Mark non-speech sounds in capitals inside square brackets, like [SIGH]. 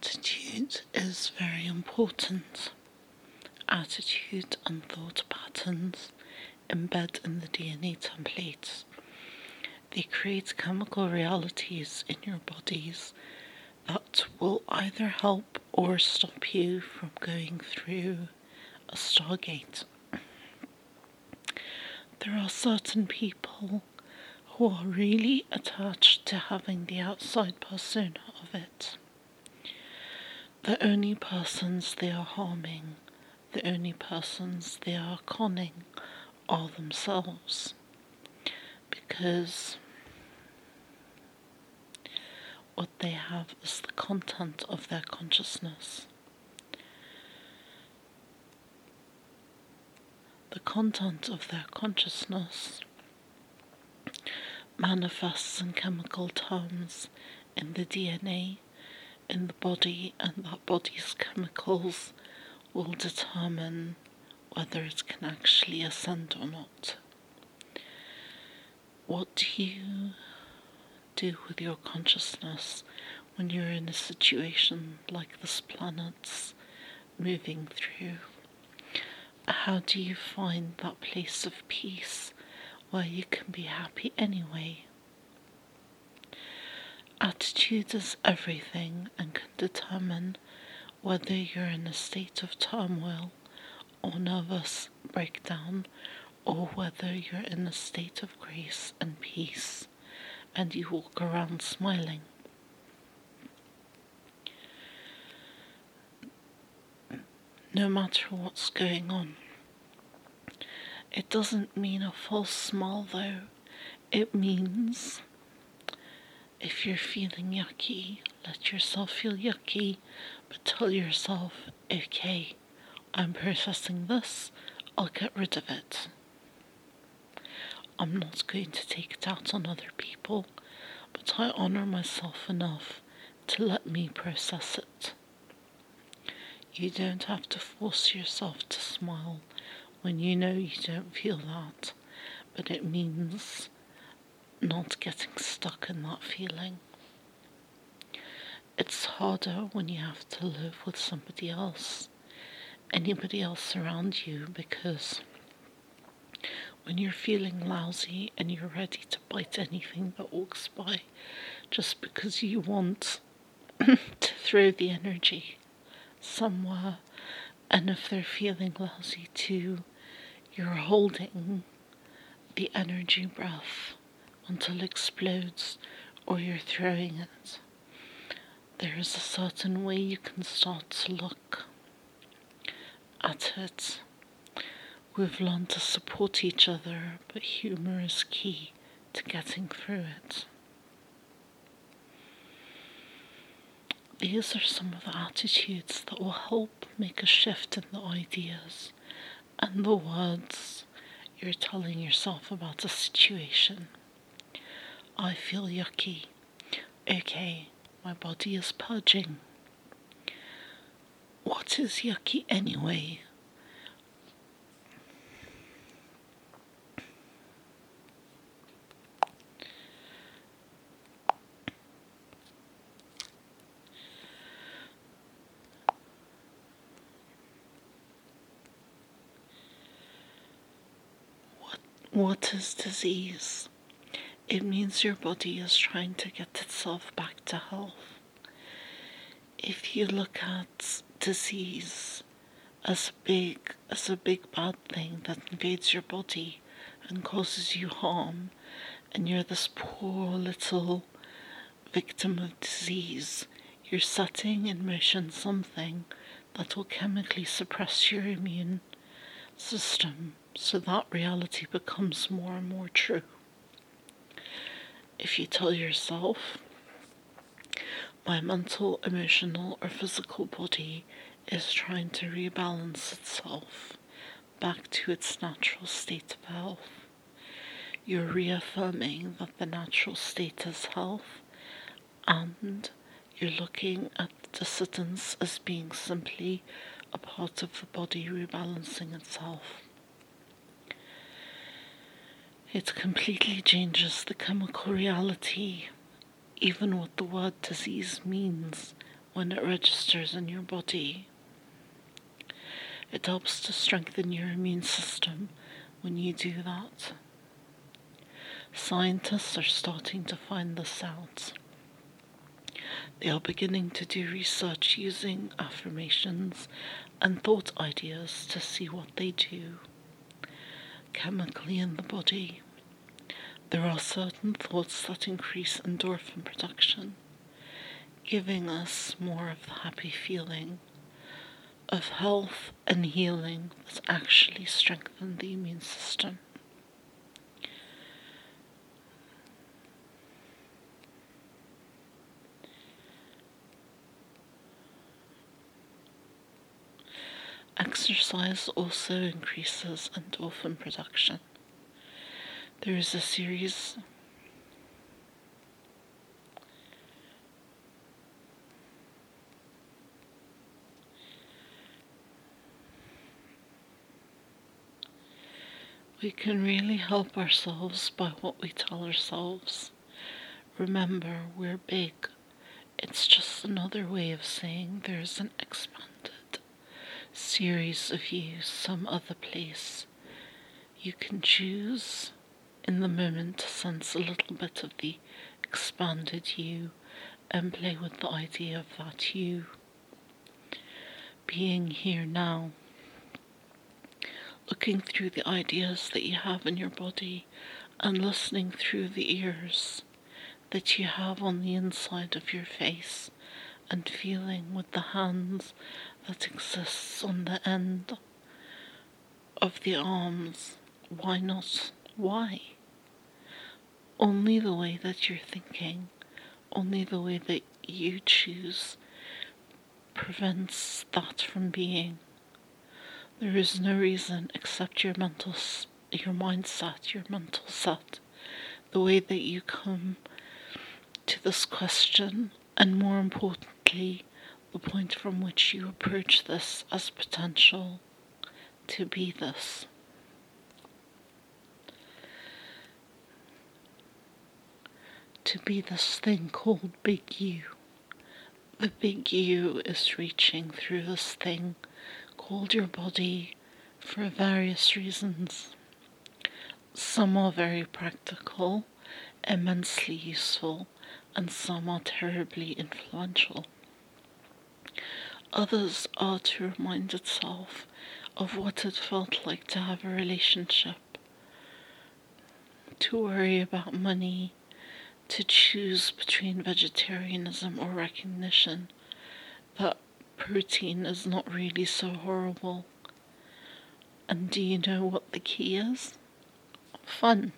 Attitude is very important. Attitude and thought patterns embed in the DNA templates. They create chemical realities in your bodies that will either help or stop you from going through a stargate. There are certain people who are really attached to having the outside persona of it. The only persons they are harming, the only persons they are conning, are themselves. Because what they have is the content of their consciousness. The content of their consciousness manifests in chemical terms in the DNA in the body, and that body's chemicals will determine whether it can actually ascend or not. What do you do with your consciousness when you're in a situation like this planet's moving through? How do you find that place of peace where you can be happy anyway? Attitude is everything and can determine whether you're in a state of turmoil or nervous breakdown or whether you're in a state of grace and peace and you walk around smiling. No matter what's going on. It doesn't mean a false smile though. It means if you're feeling yucky, let yourself feel yucky, but tell yourself, okay, I'm processing this, I'll get rid of it. I'm not going to take it out on other people, but I honour myself enough to let me process it. You don't have to force yourself to smile when you know you don't feel that, but it means not getting stuck in that feeling. It's harder when you have to live with somebody else, anybody else around you, because when you're feeling lousy and you're ready to bite anything that walks by just because you want [LAUGHS] to throw the energy somewhere, and if they're feeling lousy too, you're holding the energy breath until it explodes or you're throwing it. There is a certain way you can start to look at it. We've learned to support each other, but humour is key to getting through it. These are some of the attitudes that will help make a shift in the ideas and the words you're telling yourself about a situation. I feel yucky. Okay, my body is purging. What is yucky anyway? What, is disease? It means your body is trying to get itself back to health. If you look at disease as a big as a big bad thing that invades your body and causes you harm and you're this poor little victim of disease, you're setting in motion something that will chemically suppress your immune system so that reality becomes more and more true if you tell yourself, my mental, emotional, or physical body is trying to rebalance itself back to its natural state of health, you're reaffirming that the natural state is health and you're looking at the dissidence as being simply a part of the body rebalancing itself. It completely changes the chemical reality, even what the word disease means when it registers in your body. It helps to strengthen your immune system when you do that. Scientists are starting to find this out. They are beginning to do research using affirmations and thought ideas to see what they do chemically in the body. There are certain thoughts that increase endorphin production, giving us more of the happy feeling of health and healing that actually strengthen the immune system. Exercise also increases endorphin production. There is a series We can really help ourselves by what we tell ourselves. Remember, we're big. It's just another way of saying there's an expanded series of you some other place. You can choose in the moment to sense a little bit of the expanded you and play with the idea of that you being here now. Looking through the ideas that you have in your body and listening through the ears that you have on the inside of your face and feeling with the hands that exists on the end of the arms. Why not? Why? Only the way that you're thinking, only the way that you choose prevents that from being. There is no reason except your mental, your mindset, your mental set, the way that you come to this question, and more importantly, the point from which you approach this as potential to be this. To be this thing called Big You. The Big You is reaching through this thing called your body for various reasons. Some are very practical, immensely useful, and some are terribly influential. Others are to remind itself of what it felt like to have a relationship, to worry about money, to choose between vegetarianism or recognition that protein is not really so horrible. And do you know what the key is? Fun.